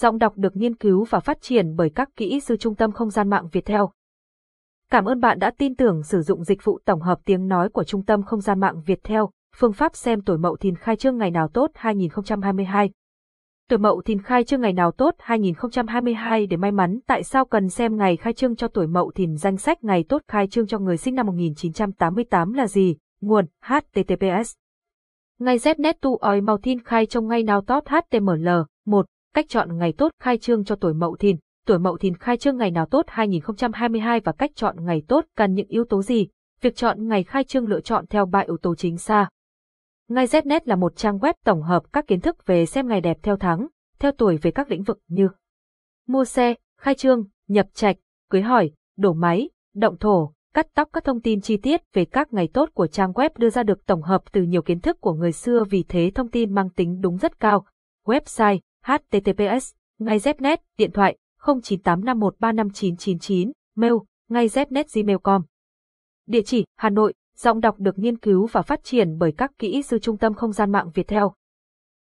Giọng đọc được nghiên cứu và phát triển bởi các kỹ sư Trung tâm Không gian mạng Việt Theo. Cảm ơn bạn đã tin tưởng sử dụng dịch vụ tổng hợp tiếng nói của Trung tâm Không gian mạng Việt Theo, phương pháp xem tuổi mậu thìn khai trương ngày nào tốt 2022. Tuổi mậu thìn khai trương ngày nào tốt 2022 để may mắn tại sao cần xem ngày khai trương cho tuổi mậu thìn danh sách ngày tốt khai trương cho người sinh năm 1988 là gì? Nguồn HTTPS Ngày Znet tu ói màu thìn khai trong ngày nào tốt HTML 1. Cách chọn ngày tốt khai trương cho tuổi mậu thìn tuổi mậu thìn khai trương ngày nào tốt 2022 và cách chọn ngày tốt cần những yếu tố gì? Việc chọn ngày khai trương lựa chọn theo ba yếu tố chính xa. Ngay Znet là một trang web tổng hợp các kiến thức về xem ngày đẹp theo tháng, theo tuổi về các lĩnh vực như mua xe, khai trương, nhập trạch, cưới hỏi, đổ máy, động thổ, cắt tóc các thông tin chi tiết về các ngày tốt của trang web đưa ra được tổng hợp từ nhiều kiến thức của người xưa vì thế thông tin mang tính đúng rất cao. Website https ngay Znet, điện thoại 0985135999, mail ngay znet.gmail.com. Địa chỉ Hà Nội, giọng đọc được nghiên cứu và phát triển bởi các kỹ sư Trung tâm Không gian mạng Việt Theo.